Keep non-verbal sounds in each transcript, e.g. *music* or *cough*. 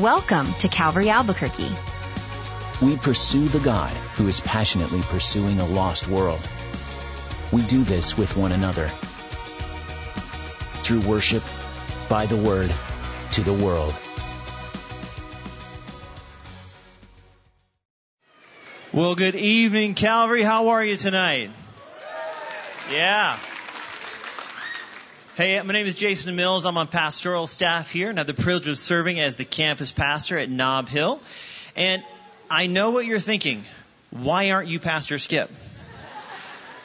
Welcome to Calvary Albuquerque. We pursue the God who is passionately pursuing a lost world. We do this with one another. Through worship, by the word, to the world. Well, good evening, Calvary. How are you tonight? Yeah. Hey, my name is Jason Mills. I'm on pastoral staff here and have the privilege of serving as the campus pastor at Nob Hill. And I know what you're thinking. Why aren't you Pastor Skip?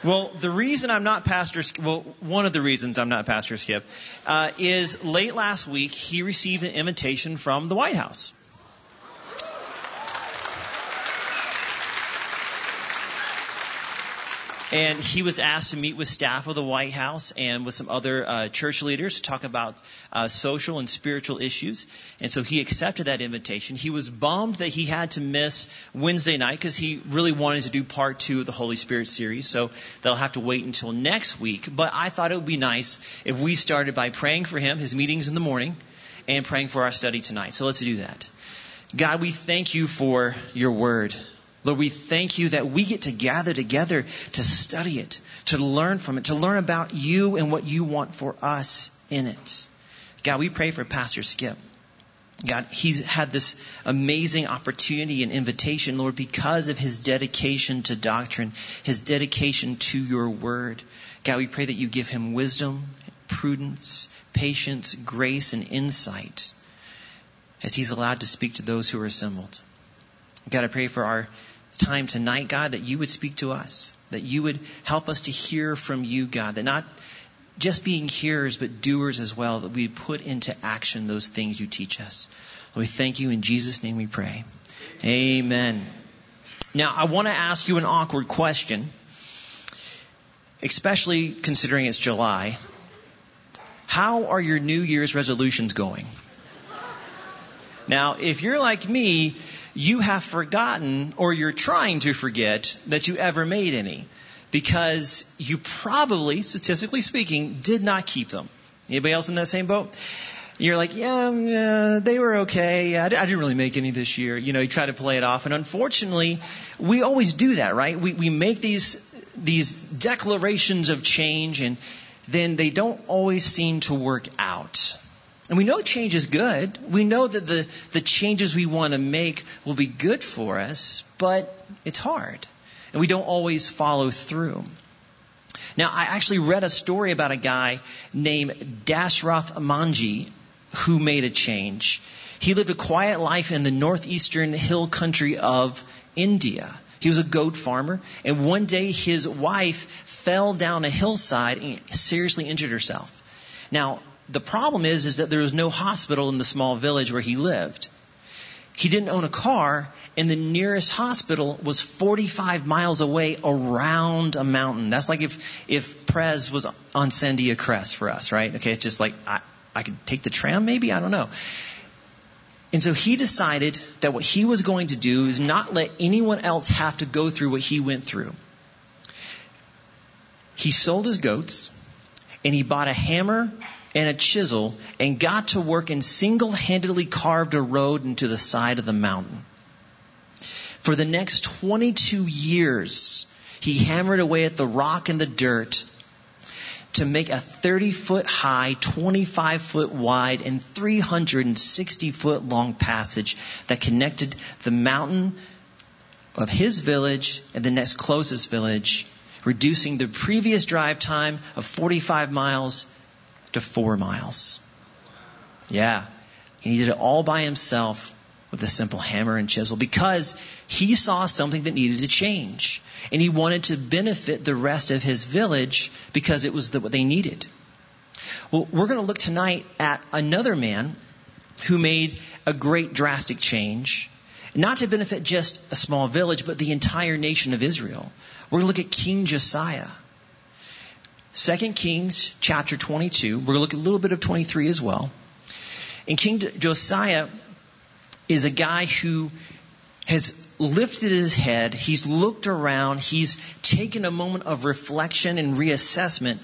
Well, the reason I'm not Pastor Skip, well, one of the reasons I'm not Pastor Skip, uh, is late last week he received an invitation from the White House. And he was asked to meet with staff of the White House and with some other uh, church leaders to talk about uh, social and spiritual issues. And so he accepted that invitation. He was bummed that he had to miss Wednesday night because he really wanted to do part two of the Holy Spirit series. So they'll have to wait until next week. But I thought it would be nice if we started by praying for him, his meetings in the morning, and praying for our study tonight. So let's do that. God, we thank you for your word. Lord, we thank you that we get to gather together to study it, to learn from it, to learn about you and what you want for us in it. God, we pray for Pastor Skip. God, he's had this amazing opportunity and invitation, Lord, because of his dedication to doctrine, his dedication to your word. God, we pray that you give him wisdom, prudence, patience, grace, and insight as he's allowed to speak to those who are assembled. God, I pray for our time tonight, God, that you would speak to us, that you would help us to hear from you, God, that not just being hearers, but doers as well, that we put into action those things you teach us. We thank you in Jesus' name we pray. Amen. Now, I want to ask you an awkward question, especially considering it's July. How are your New Year's resolutions going? Now, if you're like me, you have forgotten or you're trying to forget that you ever made any because you probably, statistically speaking, did not keep them. Anybody else in that same boat? You're like, yeah, they were okay. I, I didn't really make any this year. You know, you try to play it off. And unfortunately, we always do that, right? We, we make these, these declarations of change and then they don't always seem to work out. And we know change is good. We know that the, the changes we want to make will be good for us, but it's hard. And we don't always follow through. Now, I actually read a story about a guy named Dashrath Manjhi who made a change. He lived a quiet life in the northeastern hill country of India. He was a goat farmer, and one day his wife fell down a hillside and seriously injured herself. Now, the problem is, is that there was no hospital in the small village where he lived. He didn't own a car, and the nearest hospital was 45 miles away around a mountain. That's like if, if Prez was on Sandia Crest for us, right? Okay, it's just like, I, I could take the tram maybe? I don't know. And so he decided that what he was going to do is not let anyone else have to go through what he went through. He sold his goats, and he bought a hammer and a chisel and got to work and single handedly carved a road into the side of the mountain. For the next 22 years, he hammered away at the rock and the dirt to make a 30 foot high, 25 foot wide, and 360 foot long passage that connected the mountain of his village and the next closest village, reducing the previous drive time of 45 miles to four miles. Yeah. And he did it all by himself with a simple hammer and chisel because he saw something that needed to change. And he wanted to benefit the rest of his village because it was the, what they needed. Well, we're going to look tonight at another man who made a great drastic change, not to benefit just a small village, but the entire nation of Israel. We're going to look at King Josiah. 2 Kings chapter 22. We're going to look a little bit of 23 as well. And King Josiah is a guy who has lifted his head, he's looked around, he's taken a moment of reflection and reassessment.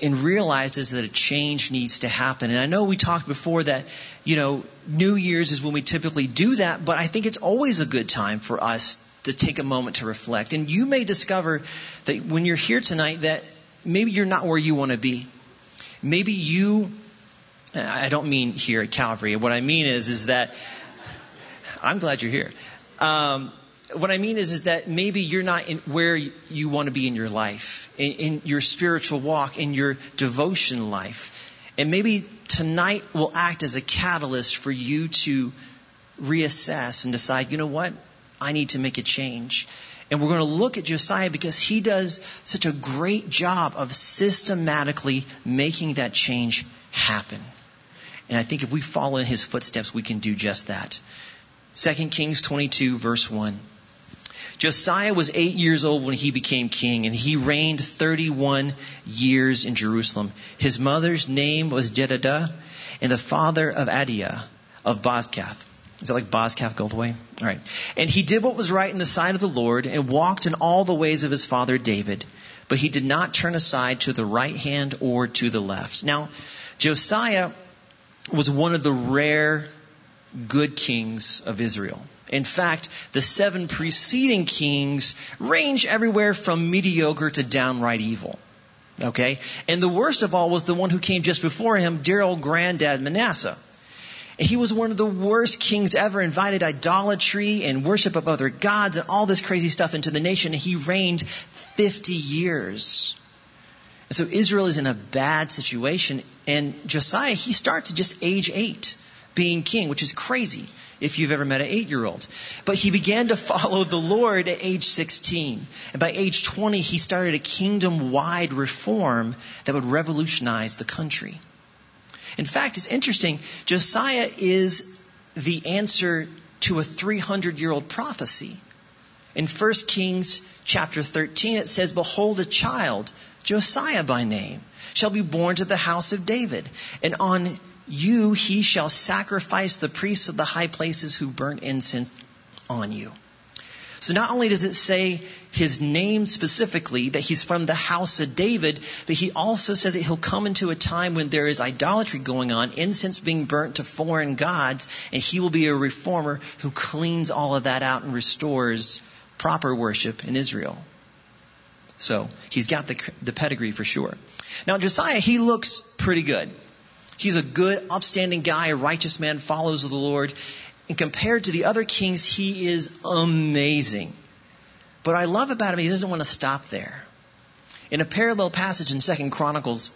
and realizes that a change needs to happen. And I know we talked before that, you know, New Year's is when we typically do that, but I think it's always a good time for us to take a moment to reflect. And you may discover that when you're here tonight that maybe you're not where you want to be. Maybe you, I don't mean here at Calvary. What I mean is, is that I'm glad you're here. Um, what I mean is, is that maybe you're not in where you want to be in your life, in, in your spiritual walk, in your devotion life. And maybe tonight will act as a catalyst for you to reassess and decide, you know what? I need to make a change. And we're going to look at Josiah because he does such a great job of systematically making that change happen. And I think if we follow in his footsteps, we can do just that. 2 Kings 22 verse 1. Josiah was eight years old when he became king, and he reigned 31 years in Jerusalem. His mother's name was Jedidah, and the father of Adaiah of Bozkath. Is that like Bobcat Goldthwait? All right. And he did what was right in the sight of the Lord, and walked in all the ways of his father David. But he did not turn aside to the right hand or to the left. Now, Josiah was one of the rare good kings of Israel. In fact, the seven preceding kings range everywhere from mediocre to downright evil. Okay? And the worst of all was the one who came just before him, dear old granddad Manasseh. He was one of the worst kings ever, invited idolatry and worship of other gods and all this crazy stuff into the nation. He reigned 50 years. And so Israel is in a bad situation. And Josiah, he starts at just age eight being king, which is crazy if you've ever met an eight year old. But he began to follow the Lord at age 16. And by age 20, he started a kingdom wide reform that would revolutionize the country. In fact, it's interesting, Josiah is the answer to a 300 year old prophecy. In 1 Kings chapter 13, it says, Behold, a child, Josiah by name, shall be born to the house of David, and on you he shall sacrifice the priests of the high places who burn incense on you. So not only does it say his name specifically, that he's from the house of David, but he also says that he'll come into a time when there is idolatry going on, incense being burnt to foreign gods, and he will be a reformer who cleans all of that out and restores proper worship in Israel. So he's got the, the pedigree for sure. Now Josiah, he looks pretty good. He's a good, upstanding guy, a righteous man, follows the Lord. And compared to the other kings, he is amazing. But I love about him, he doesn't want to stop there. In a parallel passage in Second Chronicles,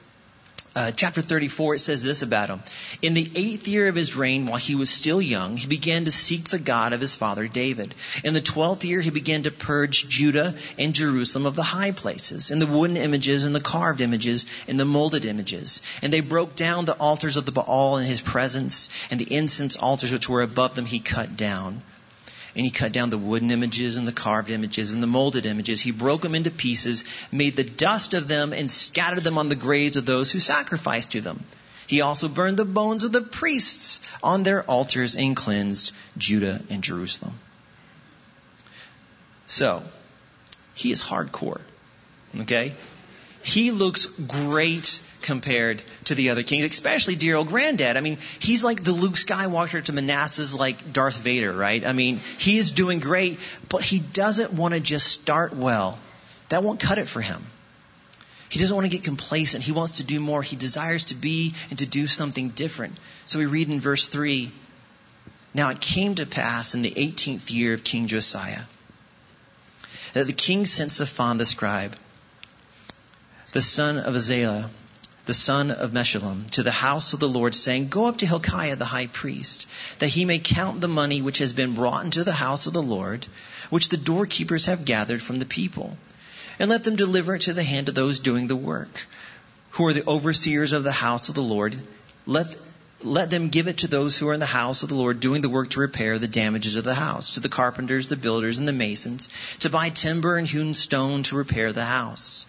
uh, chapter 34, it says this about him. In the eighth year of his reign, while he was still young, he began to seek the God of his father David. In the twelfth year, he began to purge Judah and Jerusalem of the high places, and the wooden images, and the carved images, and the molded images. And they broke down the altars of the Baal in his presence, and the incense altars which were above them he cut down and he cut down the wooden images and the carved images and the molded images. He broke them into pieces, made the dust of them, and scattered them on the graves of those who sacrificed to them. He also burned the bones of the priests on their altars and cleansed Judah and Jerusalem. So, he is hardcore. Okay? He looks great compared to the other kings, especially dear old granddad. I mean, he's like the Luke Skywalker to Manasseh's like Darth Vader, right? I mean, he is doing great, but he doesn't want to just start well. That won't cut it for him. He doesn't want to get complacent. He wants to do more. He desires to be and to do something different. So we read in verse 3 Now it came to pass in the 18th year of King Josiah that the king sent Shaphan the scribe the son of Azaliah, the son of Meshullam, to the house of the Lord, saying, Go up to Hilkiah the high priest, that he may count the money which has been brought into the house of the Lord, which the doorkeepers have gathered from the people, and let them deliver it to the hand of those doing the work, who are the overseers of the house of the Lord. Let let them give it to those who are in the house of the Lord doing the work to repair the damages of the house, to the carpenters, the builders, and the masons, to buy timber and hewn stone to repair the house.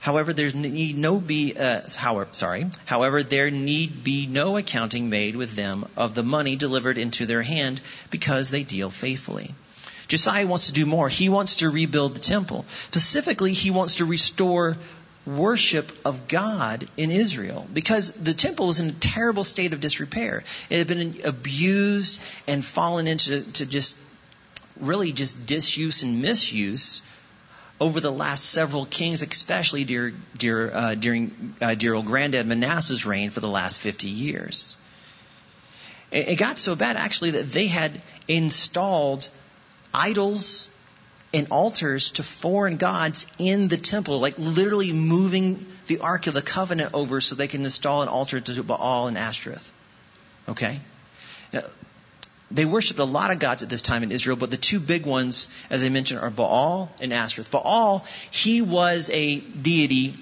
However, there need no be, uh, however, sorry, however, there need be no accounting made with them of the money delivered into their hand because they deal faithfully. Josiah wants to do more. He wants to rebuild the temple. Specifically, he wants to restore worship of God in Israel because the temple was in a terrible state of disrepair. It had been abused and fallen into to just really just disuse and misuse over the last several kings, especially dear, dear, uh, during uh, dear old granddad Manasseh's reign for the last 50 years. It, it got so bad actually that they had installed idols and altars to foreign gods in the temple, like literally moving the Ark of the Covenant over so they can install an altar to Baal and Ashtoreth. Okay? Now, they worshipped a lot of gods at this time in Israel, but the two big ones, as I mentioned, are Baal and Ashtoreth. Baal, he was a deity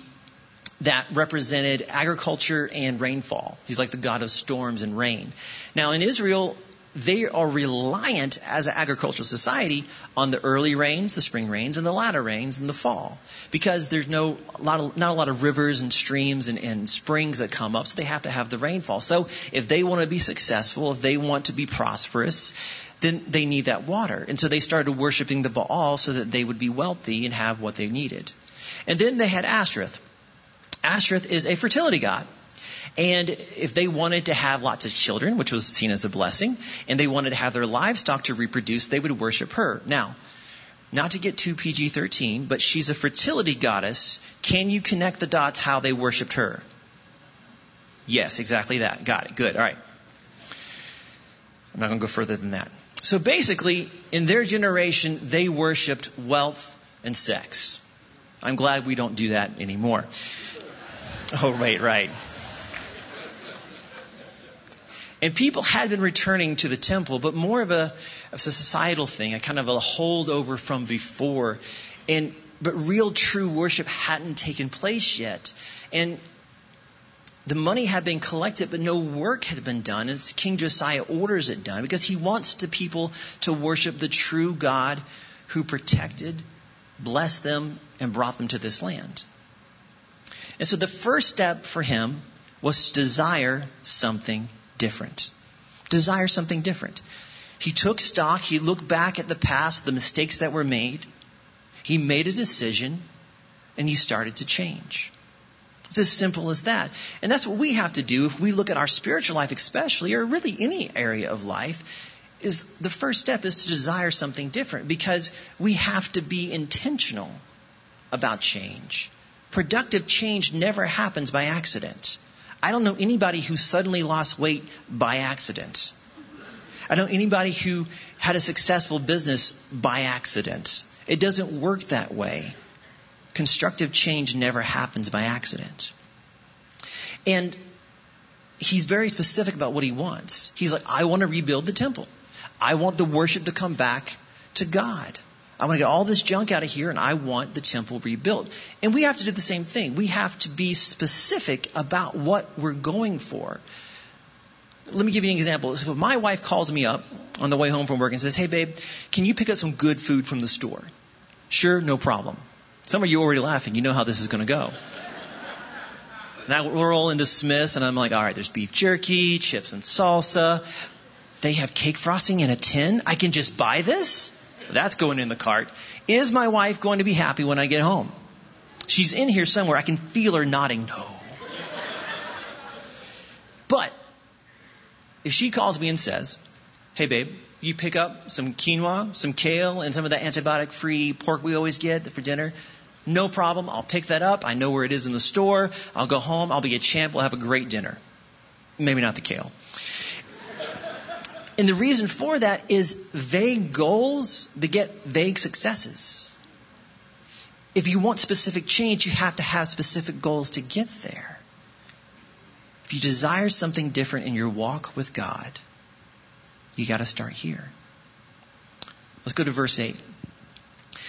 that represented agriculture and rainfall. He's like the god of storms and rain. Now in Israel, they are reliant as an agricultural society on the early rains, the spring rains, and the latter rains in the fall. Because there's no, a lot of, not a lot of rivers and streams and, and springs that come up, so they have to have the rainfall. So if they want to be successful, if they want to be prosperous, then they need that water. And so they started worshiping the Baal so that they would be wealthy and have what they needed. And then they had Ashtoreth. Ashtoreth is a fertility god. And if they wanted to have lots of children, which was seen as a blessing, and they wanted to have their livestock to reproduce, they would worship her. Now, not to get too PG 13, but she's a fertility goddess. Can you connect the dots how they worshiped her? Yes, exactly that. Got it. Good. All right. I'm not going to go further than that. So basically, in their generation, they worshiped wealth and sex. I'm glad we don't do that anymore. Oh, right, right. And people had been returning to the temple, but more of a, of a societal thing, a kind of a holdover from before. And, but real true worship hadn't taken place yet. And the money had been collected, but no work had been done. As King Josiah orders it done because he wants the people to worship the true God who protected, blessed them, and brought them to this land. And so the first step for him was to desire something different. Desire something different. He took stock, he looked back at the past, the mistakes that were made, he made a decision, and he started to change. It's as simple as that. And that's what we have to do if we look at our spiritual life, especially, or really any area of life, is the first step is to desire something different because we have to be intentional about change. Productive change never happens by accident. I don't know anybody who suddenly lost weight by accident. I don't know anybody who had a successful business by accident. It doesn't work that way. Constructive change never happens by accident. And he's very specific about what he wants. He's like, I want to rebuild the temple. I want the worship to come back to God. I want to get all this junk out of here and I want the temple rebuilt. And we have to do the same thing. We have to be specific about what we're going for. Let me give you an example. If my wife calls me up on the way home from work and says, Hey babe, can you pick up some good food from the store? Sure, no problem. Some of you are already laughing. You know how this is going to go. Now we're roll into Smith's and I'm like, all right, there's beef jerky, chips and salsa. They have cake frosting in a tin. I can just buy this? That's going in the cart. Is my wife going to be happy when I get home? She's in here somewhere. I can feel her nodding no. But if she calls me and says, Hey babe, you pick up some quinoa, some kale, and some of that antibiotic free pork we always get for dinner. No problem. I'll pick that up. I know where it is in the store. I'll go home. I'll be a champ. We'll have a great dinner. Maybe not the kale. And the reason for that is vague goals beget vague successes. If you want specific change, you have to have specific goals to get there. If you desire something different in your walk with God, you got to start here. Let's go to verse 8.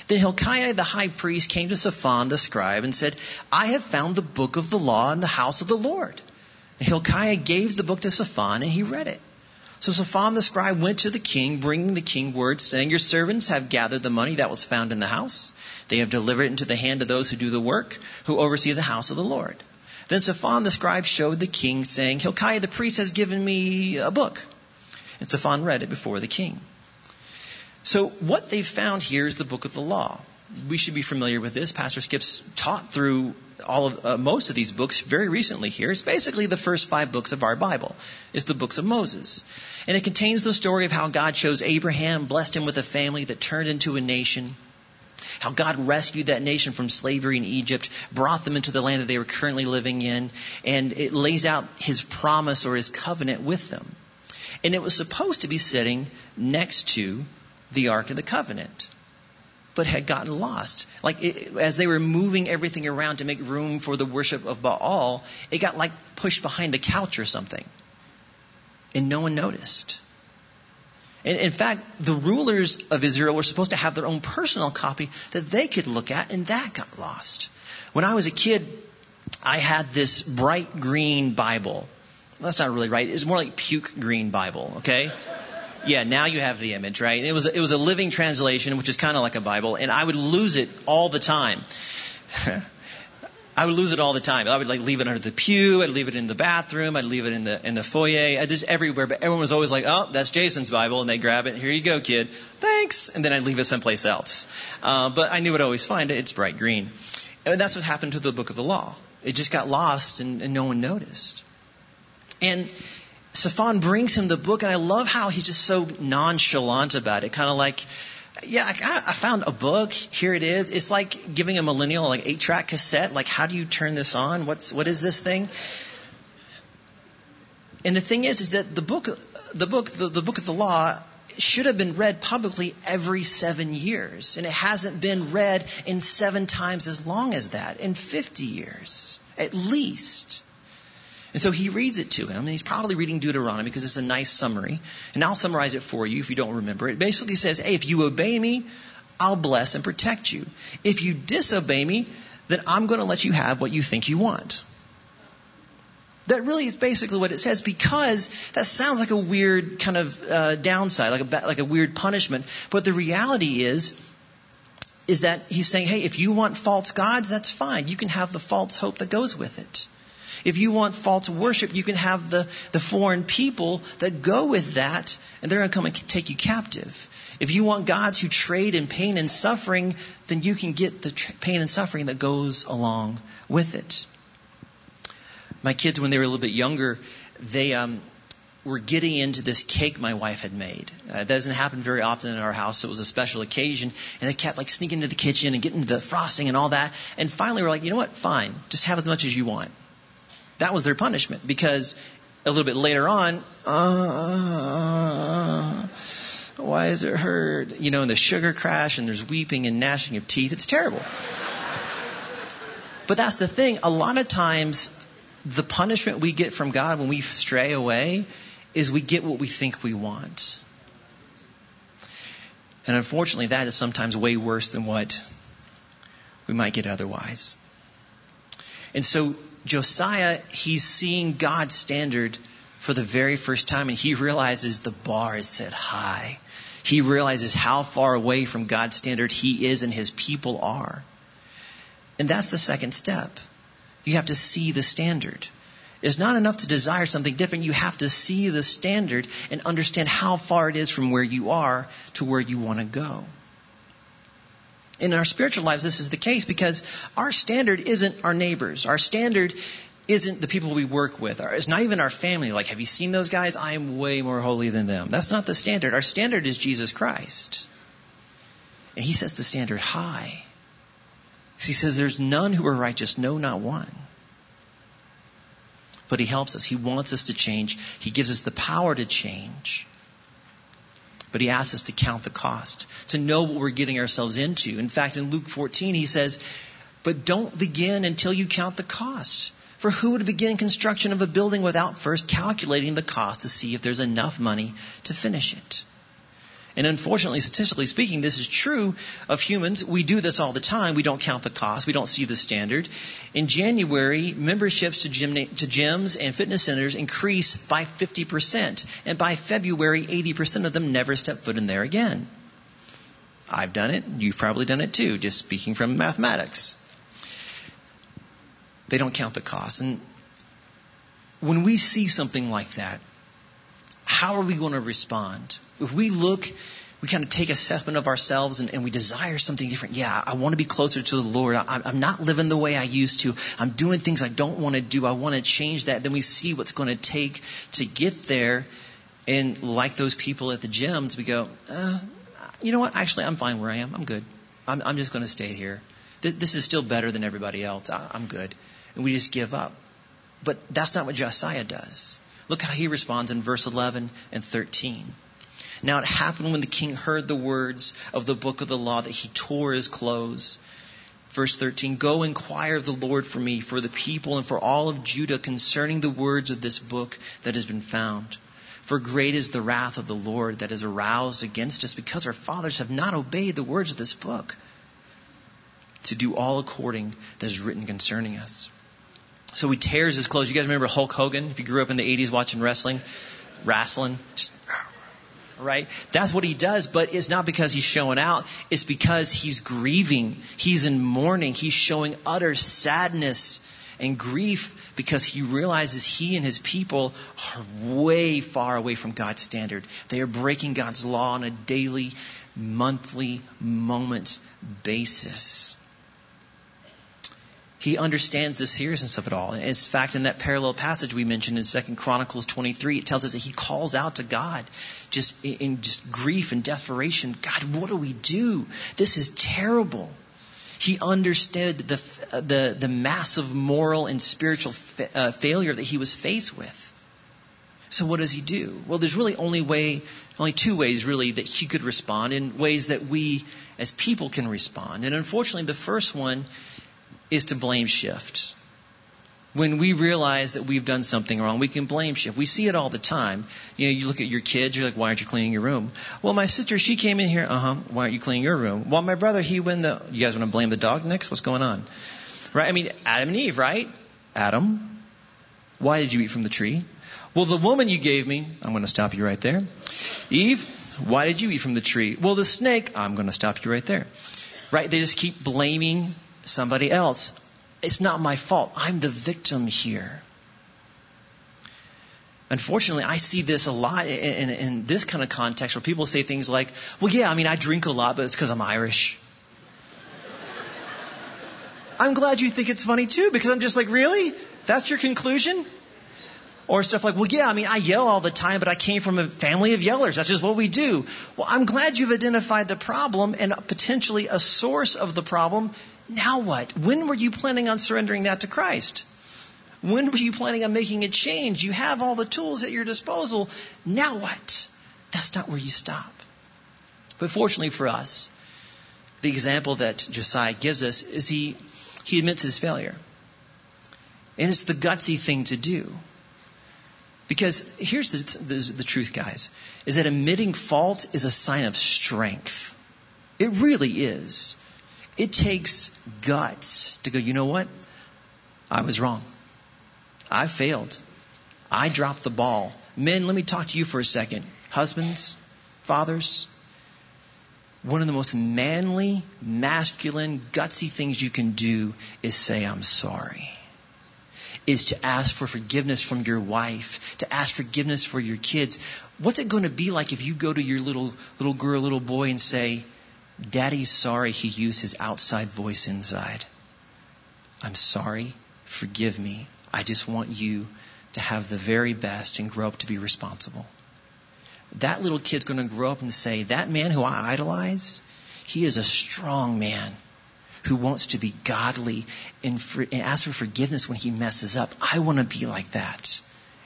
Then Hilkiah the high priest came to Shaphan the scribe and said, I have found the book of the law in the house of the Lord. And Hilkiah gave the book to Shaphan and he read it. So Shaphan the scribe went to the king, bringing the king word, saying, Your servants have gathered the money that was found in the house. They have delivered it into the hand of those who do the work, who oversee the house of the Lord. Then Shaphan the scribe showed the king, saying, Hilkiah the priest has given me a book. And Shaphan read it before the king. So what they found here is the book of the law. We should be familiar with this. Pastor Skip's taught through all of uh, most of these books very recently here. It's basically the first five books of our Bible. It's the books of Moses. And it contains the story of how God chose Abraham, blessed him with a family that turned into a nation. How God rescued that nation from slavery in Egypt, brought them into the land that they were currently living in, and it lays out his promise or his covenant with them. And it was supposed to be sitting next to the Ark of the Covenant but had gotten lost. Like it, as they were moving everything around to make room for the worship of Baal, it got like pushed behind the couch or something. And no one noticed. And in fact, the rulers of Israel were supposed to have their own personal copy that they could look at, and that got lost. When I was a kid, I had this bright green Bible. That's not really right. It's more like puke green Bible, okay? Yeah, now you have the image, right? It was it was a living translation, which is kind of like a Bible, and I would lose it all the time. *laughs* I would lose it all the time. I would like leave it under the pew. I'd leave it in the bathroom. I'd leave it in the in the foyer. I just everywhere. But everyone was always like, "Oh, that's Jason's Bible," and they grab it. Here you go, kid. Thanks. And then I'd leave it someplace else. Uh, but I knew I'd always find it. It's bright green. And that's what happened to the Book of the Law. It just got lost, and, and no one noticed. And Shaphan brings him the book, and I love how he's just so nonchalant about it. Kind of like, yeah, I, I found a book. Here it is. It's like giving a millennial like eight track cassette. Like, how do you turn this on? What's what is this thing? And the thing is, is that the book, the book, the, the book of the law should have been read publicly every seven years, and it hasn't been read in seven times as long as that in 50 years, at least. And so he reads it to him, and he's probably reading Deuteronomy because it's a nice summary. And I'll summarize it for you if you don't remember. It basically says, hey, if you obey me, I'll bless and protect you. If you disobey me, then I'm going to let you have what you think you want. That really is basically what it says because that sounds like a weird kind of uh, downside, like a, like a weird punishment. But the reality is, is that he's saying, hey, if you want false gods, that's fine. You can have the false hope that goes with it. If you want false worship, you can have the, the foreign people that go with that, and they're going to come and take you captive. If you want gods who trade in pain and suffering, then you can get the pain and suffering that goes along with it. My kids, when they were a little bit younger, they um, were getting into this cake my wife had made. Uh, that doesn't happen very often in our house. So it was a special occasion, and they kept like sneaking into the kitchen and getting the frosting and all that. And finally, we're like, you know what? Fine, just have as much as you want. That was their punishment because a little bit later on, uh, why is it hurt? You know, and the sugar crash and there's weeping and gnashing of teeth. It's terrible. But that's the thing. A lot of times, the punishment we get from God when we stray away is we get what we think we want. And unfortunately, that is sometimes way worse than what we might get otherwise. And so Josiah, he's seeing God's standard for the very first time and he realizes the bar is set high. He realizes how far away from God's standard he is and his people are. And that's the second step. You have to see the standard. It's not enough to desire something different. You have to see the standard and understand how far it is from where you are to where you want to go in our spiritual lives, this is the case because our standard isn't our neighbors. Our standard isn't the people we work with. It's not even our family. Like, have you seen those guys? I am way more holy than them. That's not the standard. Our standard is Jesus Christ. And he sets the standard high. He says, There's none who are righteous, no, not one. But he helps us. He wants us to change. He gives us the power to change. But he asks us to count the cost, to know what we're getting ourselves into. In fact, in Luke 14, he says, But don't begin until you count the cost. For who would begin construction of a building without first calculating the cost to see if there's enough money to finish it? And unfortunately, statistically speaking, this is true of humans. We do this all the time. We don't count the cost. We don't see the standard. In January, memberships to, gym, to gyms and fitness centers increase by 50%. And by February, 80% of them never step foot in there again. I've done it. You've probably done it too, just speaking from mathematics. They don't count the cost. And when we see something like that, how are we going to respond? If we look we kind of take assessment of ourselves and, and, we desire something different. Yeah, I want to be closer to the Lord. I, I'm not living the way I used to. I'm doing things I don't want to do. I want to change that. Then we see what's going to take to get there. And like those people at the gyms, we go, uh, you know what? Actually, I'm fine where I am. I'm good. I'm, I'm just going to stay here. Th- this is still better than everybody else. I, I'm good. And we just give up. But that's not what Josiah does. Look how he responds in verse 11 and 13. Now it happened when the king heard the words of the book of the law that he tore his clothes. Verse 13, Go inquire of the Lord for me, for the people, and for all of Judah concerning the words of this book that has been found. For great is the wrath of the Lord that is aroused against us, because our fathers have not obeyed the words of this book, to do all according that is written concerning us. So he tears his clothes. You guys remember Hulk Hogan? If you grew up in the 80s watching wrestling, wrestling, right? That's what he does, but it's not because he's showing out. It's because he's grieving. He's in mourning. He's showing utter sadness and grief because he realizes he and his people are way far away from God's standard. They are breaking God's law on a daily, monthly, moment basis. He understands the seriousness of it all. In fact, in that parallel passage we mentioned in Second Chronicles 23, it tells us that he calls out to God just in just grief and desperation. God, what do we do? This is terrible. He understood the, the, the massive moral and spiritual fa- uh, failure that he was faced with. So what does he do? Well, there's really only way, only two ways really that he could respond in ways that we as people can respond. And unfortunately, the first one is to blame shift. When we realize that we've done something wrong, we can blame shift. We see it all the time. You know, you look at your kids, you're like, why aren't you cleaning your room? Well, my sister, she came in here, uh huh, why aren't you cleaning your room? Well, my brother, he went the, you guys want to blame the dog next? What's going on? Right? I mean, Adam and Eve, right? Adam, why did you eat from the tree? Well, the woman you gave me, I'm going to stop you right there. Eve, why did you eat from the tree? Well, the snake, I'm going to stop you right there. Right? They just keep blaming somebody else. It's not my fault. I'm the victim here. Unfortunately, I see this a lot in, in, in, this kind of context where people say things like, well, yeah, I mean, I drink a lot, but it's because I'm Irish. I'm glad you think it's funny too, because I'm just like, really? That's your conclusion? Or stuff like, well, yeah, I mean, I yell all the time, but I came from a family of yellers. That's just what we do. Well, I'm glad you've identified the problem and potentially a source of the problem. Now what? When were you planning on surrendering that to Christ? When were you planning on making a change? You have all the tools at your disposal. Now what? That's not where you stop. But fortunately for us, the example that Josiah gives us is he, he admits his failure. And it's the gutsy thing to do. Because here's the, the, the, truth, guys, is that admitting fault is a sign of strength. It really is. It takes guts to go, you know what? I was wrong. I failed. I dropped the ball. Men, let me talk to you for a second. Husbands, fathers, one of the most manly, masculine, gutsy things you can do is say, I'm sorry is to ask for forgiveness from your wife, to ask forgiveness for your kids. What's it going to be like if you go to your little, little girl, little boy and say, Daddy's sorry he used his outside voice inside. I'm sorry. Forgive me. I just want you to have the very best and grow up to be responsible. That little kid's going to grow up and say, that man who I idolize, he is a strong man who wants to be godly and, for, and ask for forgiveness when he messes up. I want to be like that.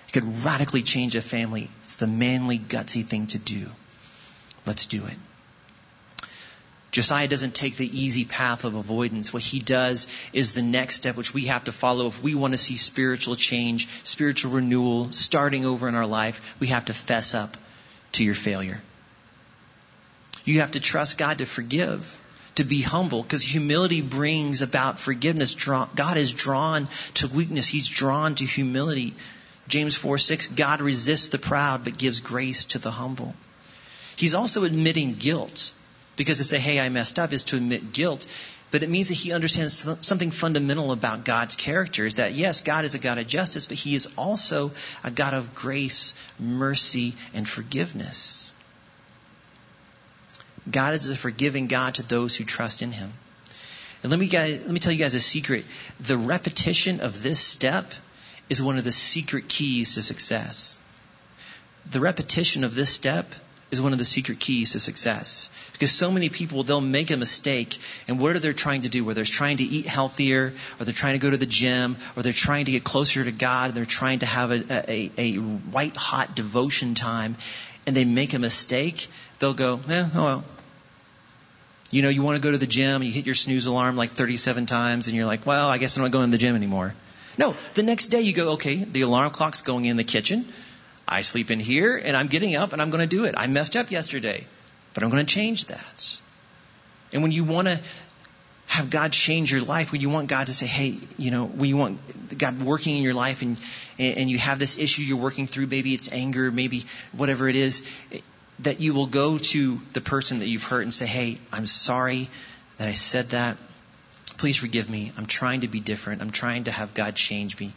It could radically change a family. It's the manly, gutsy thing to do. Let's do it. Josiah doesn't take the easy path of avoidance. What he does is the next step, which we have to follow if we want to see spiritual change, spiritual renewal, starting over in our life. We have to fess up to your failure. You have to trust God to forgive to be humble because humility brings about forgiveness. God is drawn to weakness. He's drawn to humility. James 4 6, God resists the proud but gives grace to the humble. He's also admitting guilt because to say, hey, I messed up is to admit guilt. But it means that he understands something fundamental about God's character is that yes, God is a God of justice, but he is also a God of grace, mercy, and forgiveness. God is a forgiving God to those who trust in Him. And let me, guys, let me tell you guys a secret. The repetition of this step is one of the secret keys to success. The repetition of this step is one of the secret keys to success. Because so many people, they'll make a mistake, and what are they trying to do? Whether it's trying to eat healthier, or they're trying to go to the gym, or they're trying to get closer to God, they're trying to have a, a, a white hot devotion time, and they make a mistake, they'll go, eh, oh well. You know, you want to go to the gym, and you hit your snooze alarm like 37 times, and you're like, well, I guess I'm not going to the gym anymore. No, the next day you go, okay, the alarm clock's going in the kitchen. I sleep in here and I'm getting up and I'm going to do it. I messed up yesterday, but I'm going to change that. And when you want to have God change your life, when you want God to say, hey, you know, when you want God working in your life and, and you have this issue you're working through, maybe it's anger, maybe whatever it is, that you will go to the person that you've hurt and say, hey, I'm sorry that I said that. Please forgive me. I'm trying to be different. I'm trying to have God change me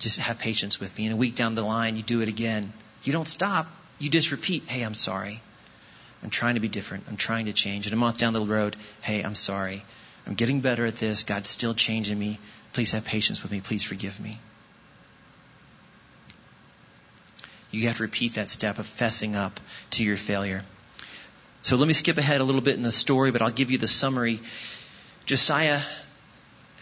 just have patience with me. And a week down the line, you do it again. You don't stop. You just repeat, hey, I'm sorry. I'm trying to be different. I'm trying to change. And a month down the road, hey, I'm sorry. I'm getting better at this. God's still changing me. Please have patience with me. Please forgive me. You have to repeat that step of fessing up to your failure. So let me skip ahead a little bit in the story, but I'll give you the summary. Josiah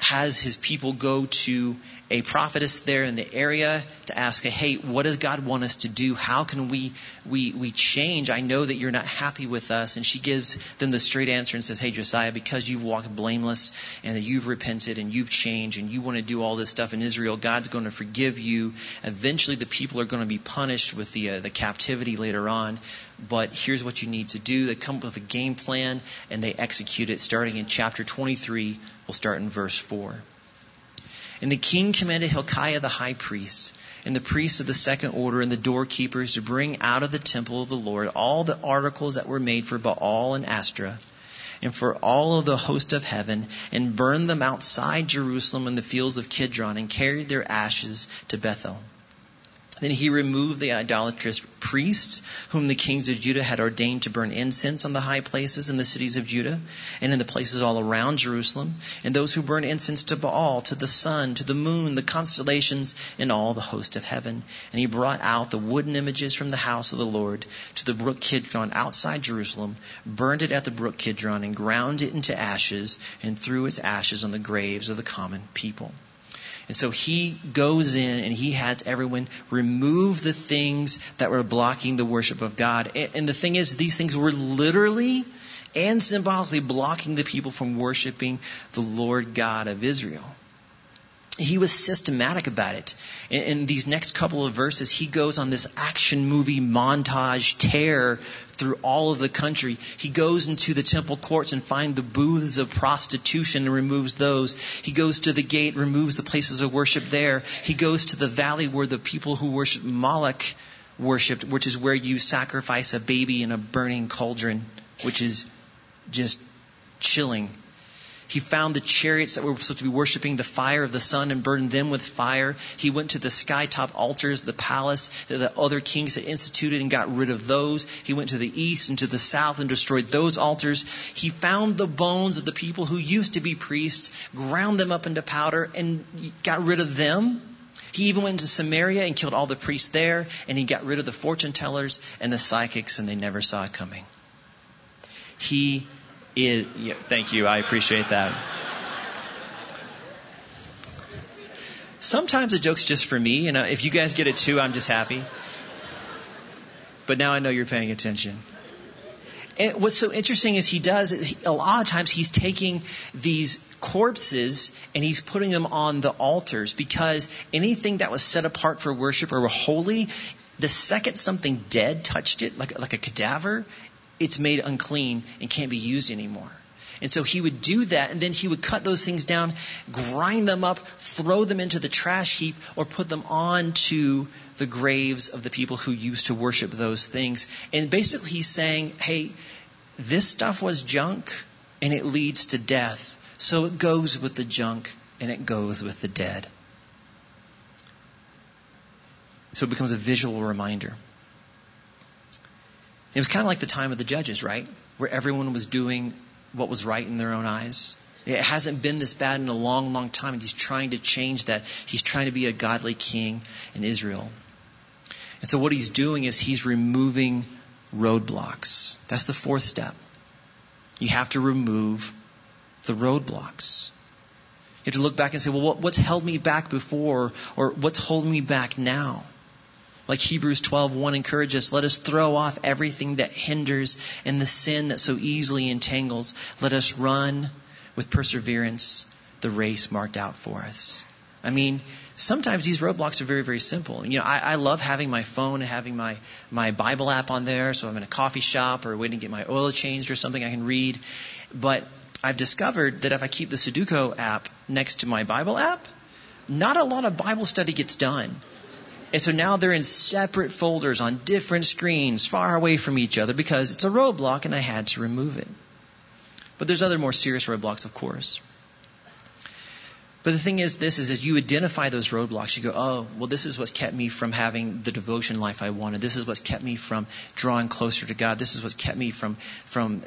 has his people go to a prophetess there in the area to ask, hey, what does God want us to do? How can we, we, we change? I know that you're not happy with us. And she gives them the straight answer and says, hey, Josiah, because you've walked blameless and that you've repented and you've changed and you want to do all this stuff in Israel, God's going to forgive you. Eventually the people are going to be punished with the, uh, the captivity later on. But here's what you need to do. They come up with a game plan and they execute it starting in chapter 23. We'll start in verse 4. And the king commanded Hilkiah the high priest, and the priests of the second order, and the doorkeepers to bring out of the temple of the Lord all the articles that were made for Baal and Asherah, and for all of the host of heaven, and burn them outside Jerusalem in the fields of Kidron, and carried their ashes to Bethel. Then he removed the idolatrous priests whom the kings of Judah had ordained to burn incense on the high places in the cities of Judah and in the places all around Jerusalem, and those who burn incense to Baal, to the sun, to the moon, the constellations, and all the host of heaven. And he brought out the wooden images from the house of the Lord to the brook Kidron outside Jerusalem, burned it at the brook Kidron, and ground it into ashes, and threw its ashes on the graves of the common people. And so he goes in and he has everyone remove the things that were blocking the worship of God. And the thing is, these things were literally and symbolically blocking the people from worshiping the Lord God of Israel he was systematic about it. In, in, these next couple of verses, he goes on this action movie montage tear through all of the country. He goes into the temple courts and finds the booths of prostitution and removes those. He goes to the gate, removes the places of worship there. He goes to the valley where the people who worship Moloch worshipped, which is where you sacrifice a baby in a burning cauldron, which is just chilling he found the chariots that were supposed to be worshiping the fire of the sun and burned them with fire. He went to the skytop altars, the palace that the other kings had instituted and got rid of those. He went to the east and to the south and destroyed those altars. He found the bones of the people who used to be priests, ground them up into powder, and got rid of them. He even went into Samaria and killed all the priests there, and he got rid of the fortune tellers and the psychics, and they never saw it coming. He is, yeah, thank you. I appreciate that. Sometimes a joke's just for me, and if you guys get it too, I'm just happy. But now I know you're paying attention. And what's so interesting is he does, a lot of times he's taking these corpses and he's putting them on the altars because anything that was set apart for worship or holy, the second something dead touched it, like, like a cadaver, it's made unclean and can't be used anymore. And so he would do that, and then he would cut those things down, grind them up, throw them into the trash heap, or put them onto the graves of the people who used to worship those things. And basically, he's saying, hey, this stuff was junk, and it leads to death. So it goes with the junk, and it goes with the dead. So it becomes a visual reminder. It was kind of like the time of the judges, right? Where everyone was doing what was right in their own eyes. It hasn't been this bad in a long, long time, and he's trying to change that. He's trying to be a godly king in Israel. And so what he's doing is he's removing roadblocks. That's the fourth step. You have to remove the roadblocks. You have to look back and say, well, what's held me back before, or what's holding me back now? Like Hebrews 12:1 encourages let us throw off everything that hinders and the sin that so easily entangles. Let us run with perseverance the race marked out for us. I mean, sometimes these roadblocks are very, very simple. You know, I, I love having my phone and having my, my Bible app on there, so I'm in a coffee shop or waiting to get my oil changed or something I can read. But I've discovered that if I keep the Sudoku app next to my Bible app, not a lot of Bible study gets done. And so now they're in separate folders on different screens, far away from each other, because it's a roadblock and I had to remove it. But there's other more serious roadblocks, of course. But the thing is, this is as you identify those roadblocks, you go, oh, well, this is what's kept me from having the devotion life I wanted. This is what's kept me from drawing closer to God. This is what's kept me from from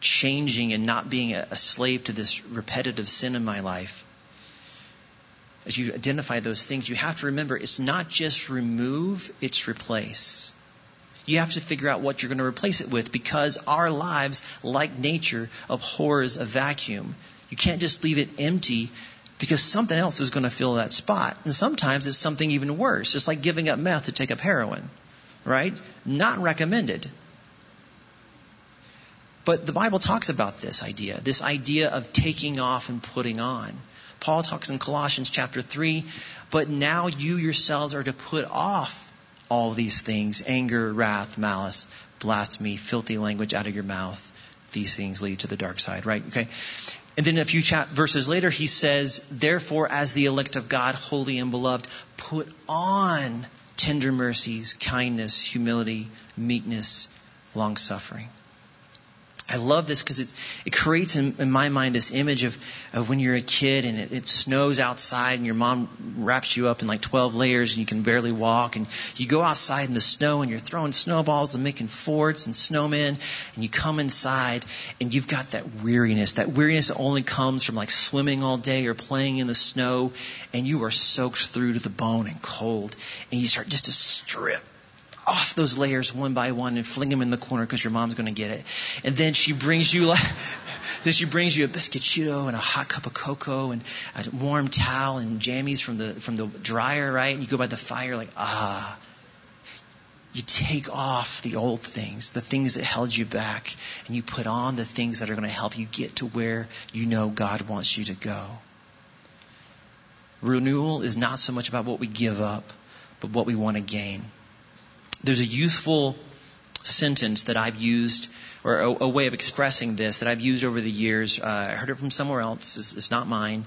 changing and not being a, a slave to this repetitive sin in my life. As you identify those things, you have to remember it's not just remove, it's replace. You have to figure out what you're going to replace it with because our lives, like nature, abhors a vacuum. You can't just leave it empty because something else is going to fill that spot. And sometimes it's something even worse, just like giving up meth to take up heroin, right? Not recommended. But the Bible talks about this idea, this idea of taking off and putting on. Paul talks in Colossians chapter 3, but now you yourselves are to put off all these things anger, wrath, malice, blasphemy, filthy language out of your mouth. These things lead to the dark side, right? Okay. And then a few verses later, he says, Therefore, as the elect of God, holy and beloved, put on tender mercies, kindness, humility, meekness, long suffering. I love this because it creates in, in, my mind this image of, of when you're a kid and it, it, snows outside and your mom wraps you up in like 12 layers and you can barely walk and you go outside in the snow and you're throwing snowballs and making forts and snowmen and you come inside and you've got that weariness. That weariness only comes from like swimming all day or playing in the snow and you are soaked through to the bone and cold and you start just to strip off those layers one by one and fling them in the corner because your mom's going to get it. And then she brings you like, *laughs* then she brings you a biscuitito and a hot cup of cocoa and a warm towel and jammies from the from the dryer, right? And you go by the fire like ah. You take off the old things, the things that held you back, and you put on the things that are going to help you get to where you know God wants you to go. Renewal is not so much about what we give up, but what we want to gain there's a useful sentence that I've used, or a, a, way of expressing this that I've used over the years. Uh, I heard it from somewhere else. It's, it's not mine.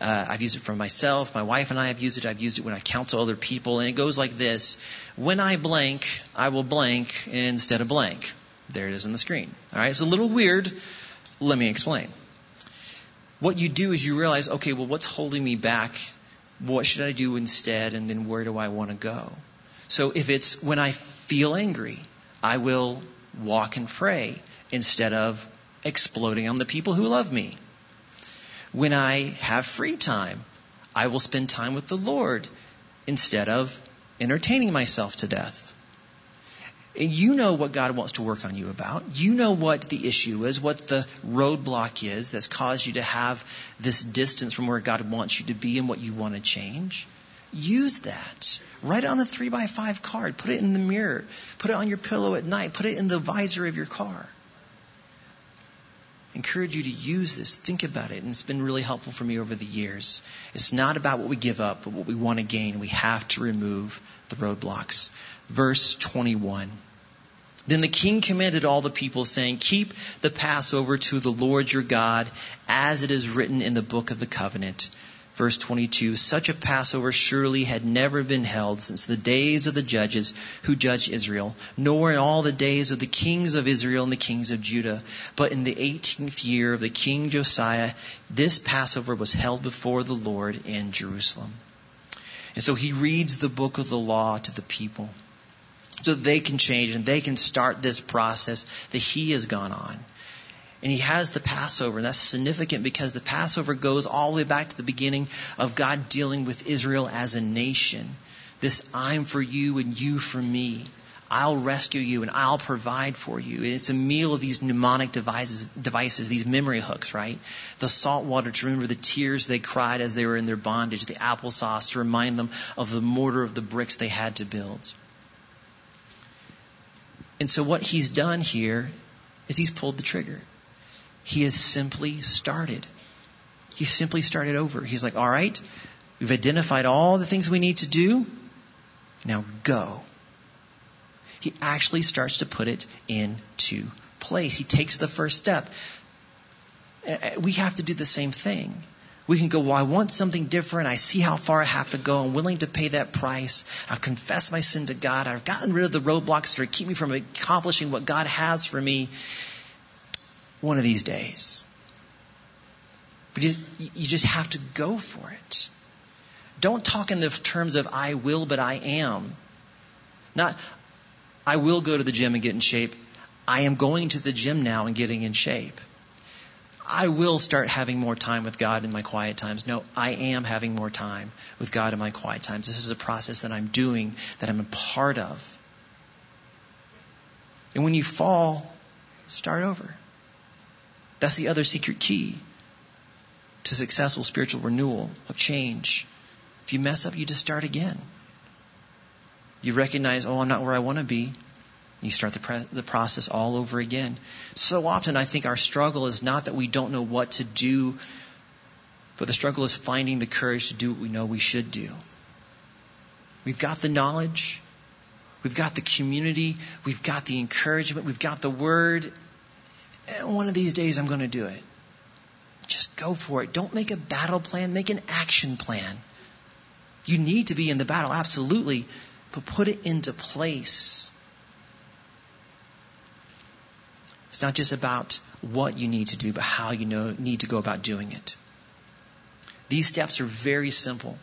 Uh, I've used it for myself. My wife and I have used it. I've used it when I counsel other people. And it goes like this When I blank, I will blank instead of blank. There it is on the screen. All right, it's a little weird. Let me explain. What you do is you realize, okay, well, what's holding me back? What should I do instead? And then where do I want to go? So if it's when I feel angry, I will walk and pray instead of exploding on the people who love me. When I have free time, I will spend time with the Lord instead of entertaining myself to death. And you know what God wants to work on you about. You know what the issue is, what the roadblock is that's caused you to have this distance from where God wants you to be and what you want to change. Use that. Write it on a three by five card. Put it in the mirror. Put it on your pillow at night. Put it in the visor of your car. Encourage you to use this. Think about it. And it's been really helpful for me over the years. It's not about what we give up, but what we want to gain. We have to remove the roadblocks. Verse 21. Then the king commanded all the people, saying, Keep the Passover to the Lord your God, as it is written in the book of the covenant verse 22 Such a Passover surely had never been held since the days of the judges who judged Israel, nor in all the days of the kings of Israel and the kings of Judah. But in the 18th year of the king Josiah, this Passover was held before the Lord in Jerusalem. And so he reads the book of the law to the people. so they can change and they can start this process that he has gone on. And he has the Passover, and that's significant because the Passover goes all the way back to the beginning of God dealing with Israel as a nation. This I'm for you and you for me. I'll rescue you and I'll provide for you. It's a meal of these mnemonic devices, devices, these memory hooks, right? The salt water to remember the tears they cried as they were in their bondage, the applesauce to remind them of the mortar of the bricks they had to build. And so what he's done here is he's pulled the trigger. He has simply started. He simply started over. He's like, all right, we've identified all the things we need to do. Now go he actually starts to put it into place. He takes the first step. We have to do the same thing. We can go, well, I want something different. I see how far I have to go. I'm willing to pay that price. I've confessed my sin to God. I've gotten rid of the roadblocks that keep me from accomplishing what God has for me one of these days. But you, you just have to go for it. Don't talk in the terms of I will, but I am. Not, I will go to the gym and get in shape. I am going to the gym now and getting in shape. I will start having more time with God in my quiet times. No, I am having more time with God in my quiet times. This is a process that I'm doing, that I'm a part of. And when you fall, start over. That's the other secret key to successful spiritual renewal, of change. If you mess up, you just start again. You recognize, oh, I'm not where I want to be. You start the, pre- the process all over again. So often, I think our struggle is not that we don't know what to do, but the struggle is finding the courage to do what we know we should do. We've got the knowledge, we've got the community, we've got the encouragement, we've got the word. One of these days, I'm going to do it. Just go for it. Don't make a battle plan, make an action plan. You need to be in the battle, absolutely, but put it into place. It's not just about what you need to do, but how you know, need to go about doing it. These steps are very simple.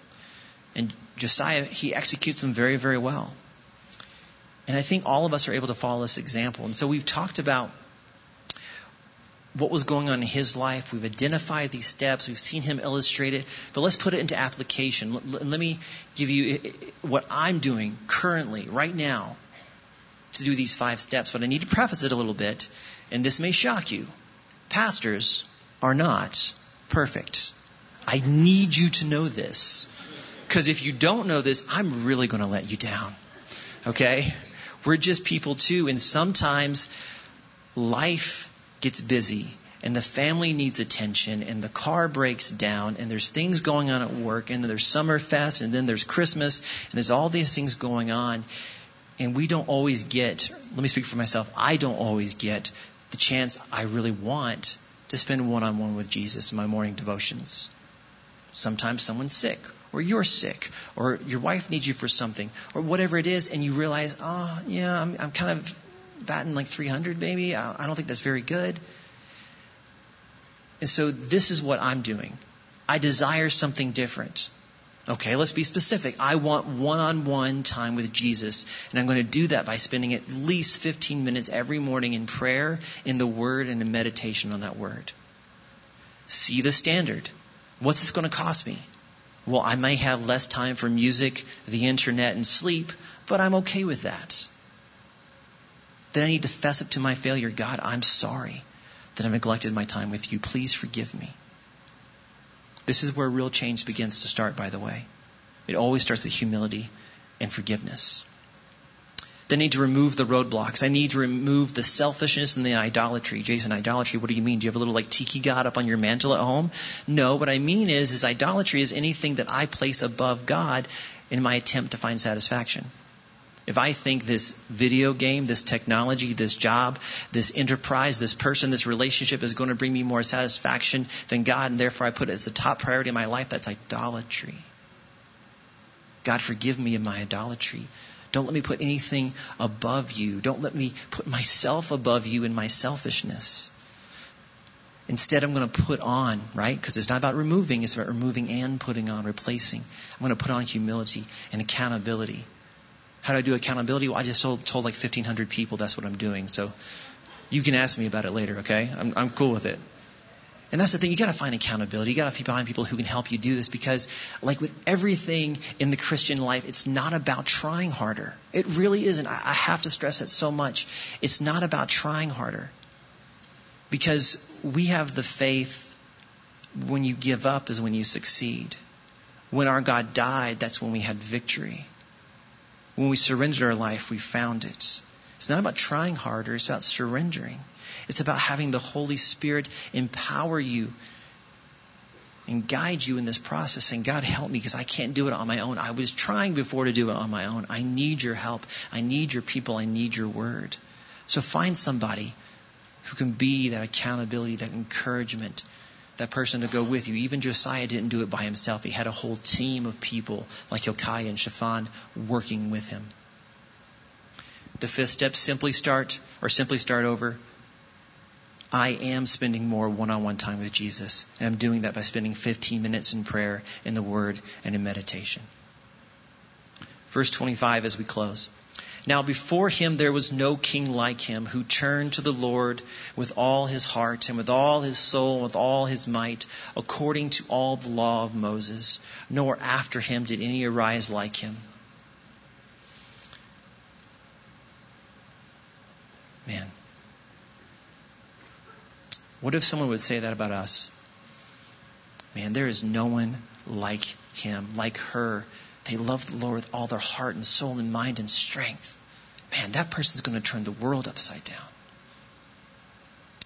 And Josiah, he executes them very, very well. And I think all of us are able to follow this example. And so we've talked about what was going on in his life. We've identified these steps. We've seen him illustrate it. But let's put it into application. Let me give you what I'm doing currently, right now, to do these five steps. But I need to preface it a little bit, and this may shock you. Pastors are not perfect. I need you to know this. Because if you don't know this, I'm really going to let you down. Okay? We're just people too, and sometimes life gets busy and the family needs attention and the car breaks down and there's things going on at work and then there's Summerfest and then there's Christmas and there's all these things going on and we don't always get let me speak for myself I don't always get the chance I really want to spend one on one with Jesus in my morning devotions. Sometimes someone's sick or you're sick or your wife needs you for something or whatever it is and you realize, oh yeah, I'm, I'm kind of batting like 300 maybe. I don't think that's very good. And so this is what I'm doing. I desire something different. Okay, let's be specific. I want one on one time with Jesus, and I'm going to do that by spending at least 15 minutes every morning in prayer, in the Word, and in meditation on that Word. See the standard. What's this going to cost me? Well, I may have less time for music, the internet, and sleep, but I'm okay with that. Then I need to fess up to my failure. God, I'm sorry that I've neglected my time with you. Please forgive me. This is where real change begins to start, by the way. It always starts with humility and forgiveness. Then I need to remove the roadblocks. I need to remove the selfishness and the idolatry. Jason, idolatry, what do you mean? Do you have a little like tiki god up on your mantle at home? No, what I mean is, is idolatry is anything that I place above God in my attempt to find satisfaction. If I think this video game, this technology, this job, this enterprise, this person, this relationship is going to bring me more satisfaction than God, and therefore I put it as the top priority in my life, that's idolatry. God, forgive me of my idolatry. Don't let me put anything above you. Don't let me put myself above you in my selfishness. Instead, I'm going to put on, right? Because it's not about removing, it's about removing and putting on, replacing. I'm going to put on humility and accountability How do I do accountability? Well, I just told, told like 1,500 people that's what I'm doing. So you can ask me about it later, okay? I'm, I'm cool with it. And that's the thing, you gotta find accountability. You gotta find people who can help you do this because, like with everything in the Christian life, it's not about trying harder. It really isn't. I have to stress it so much. It's not about trying harder. Because we have the faith when you give up is when you succeed. When our God died, that's when we had victory. When we surrendered our life, we found it. It's not about trying harder, it's about surrendering. It's about having the Holy Spirit empower you and guide you in this process. And God, help me because I can't do it on my own. I was trying before to do it on my own. I need your help. I need your people. I need your word. So find somebody who can be that accountability, that encouragement, that person to go with you. Even Josiah didn't do it by himself. He had a whole team of people like Hilkiah and Shaphan working with him. The fifth step, simply start or simply start over. I am spending more one-on-one time with Jesus. And I'm doing that by spending 15 minutes in prayer, in the Word, and in meditation. Verse 25 as we close. Now before him there was no king like him who turned to the Lord with all his heart and with all his soul and with all his might, according to all the law of Moses. Nor after him did any arise like him. Man. What if someone would say that about us? Man, there is no one like him, like her. They love the Lord with all their heart and soul and mind and strength man, that person's going to turn the world upside down.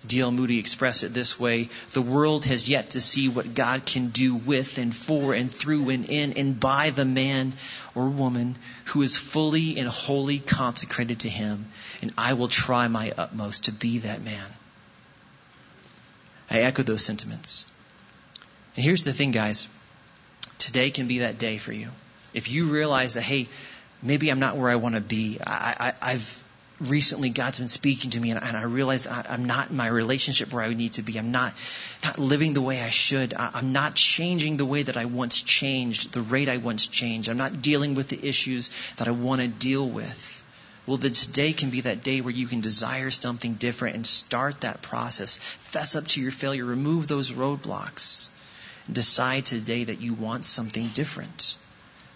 D.L. Moody expressed it this way The world has yet to see what God can do with and for and through and in and by the man or woman who is fully and wholly consecrated to Him. And I will try my utmost to be that man. I echo those sentiments. And here's the thing, guys. Today can be that day for you. If you realize that, hey, maybe I'm not where I want to be. I, have recently God's been speaking to me, and, and I realize I, am not in my relationship where I need to be. I'm not not living the way I should. I, I'm not changing the way that I once changed, the rate I once changed. I'm not dealing with the issues that I want to deal with. Well, then today can be that day where you can desire something different and start that process. Fess up to your failure. Remove those roadblocks. Decide today that you want something different.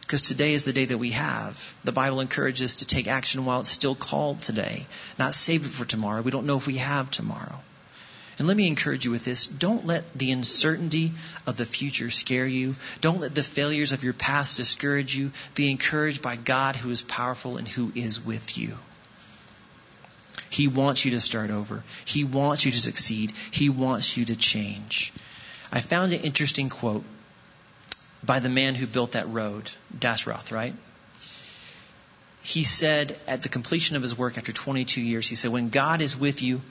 Because today is the day that we have. The Bible encourages us to take action while it's still called today, not save it for tomorrow. We don't know if we have tomorrow. And let me encourage you with this. Don't let the uncertainty of the future scare you. Don't let the failures of your past discourage you. Be encouraged by God who is powerful and who is with you. He wants you to start over. He wants you to succeed. He wants you to change. I found an interesting quote by the man who built that road, Dashrath, right? He said at the completion of his work after 22 years, he said, When God is with you,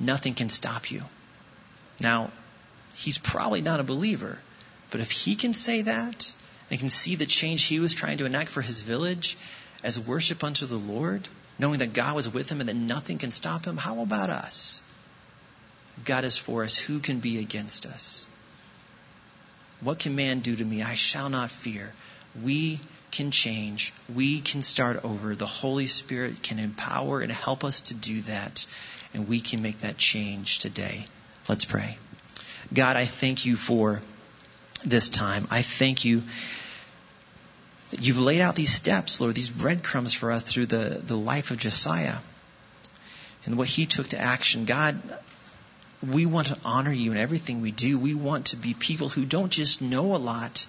nothing can stop you. Now, he's probably not a believer, but if he can say that and can see the change he was trying to enact for his village as worship unto the Lord, knowing that God was with him and that nothing can stop him, how about us? God is for us, who can be against us? What can man do to me? I shall not fear. We can change. We can start over. The Holy Spirit can empower and help us to do that. And we can make that change today. Let's pray. God, I thank you for this time. I thank you that you've laid out these steps, Lord, these breadcrumbs for us through the, the life of Josiah and what he took to action. God, we want to honor you in everything we do. We want to be people who don't just know a lot,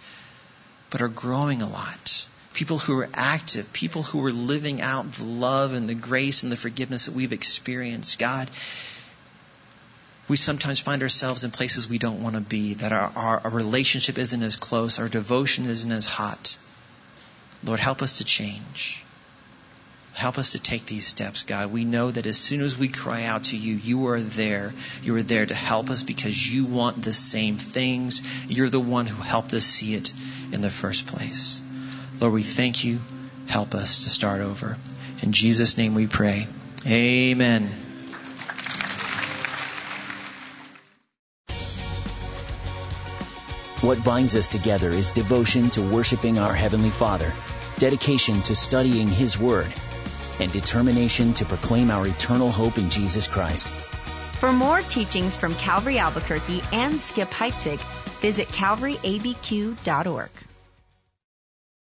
but are growing a lot. People who are active, people who are living out the love and the grace and the forgiveness that we've experienced. God, we sometimes find ourselves in places we don't want to be, that our, our, our relationship isn't as close, our devotion isn't as hot. Lord, help us to change. Help us to take these steps, God. We know that as soon as we cry out to you, you are there. You are there to help us because you want the same things. You're the one who helped us see it in the first place. Lord, we thank you. Help us to start over. In Jesus' name we pray. Amen. What binds us together is devotion to worshiping our Heavenly Father dedication to studying His Word, and determination to proclaim our eternal hope in Jesus Christ. For more teachings from Calvary Albuquerque and Skip Heitzig, visit calvaryabq.org.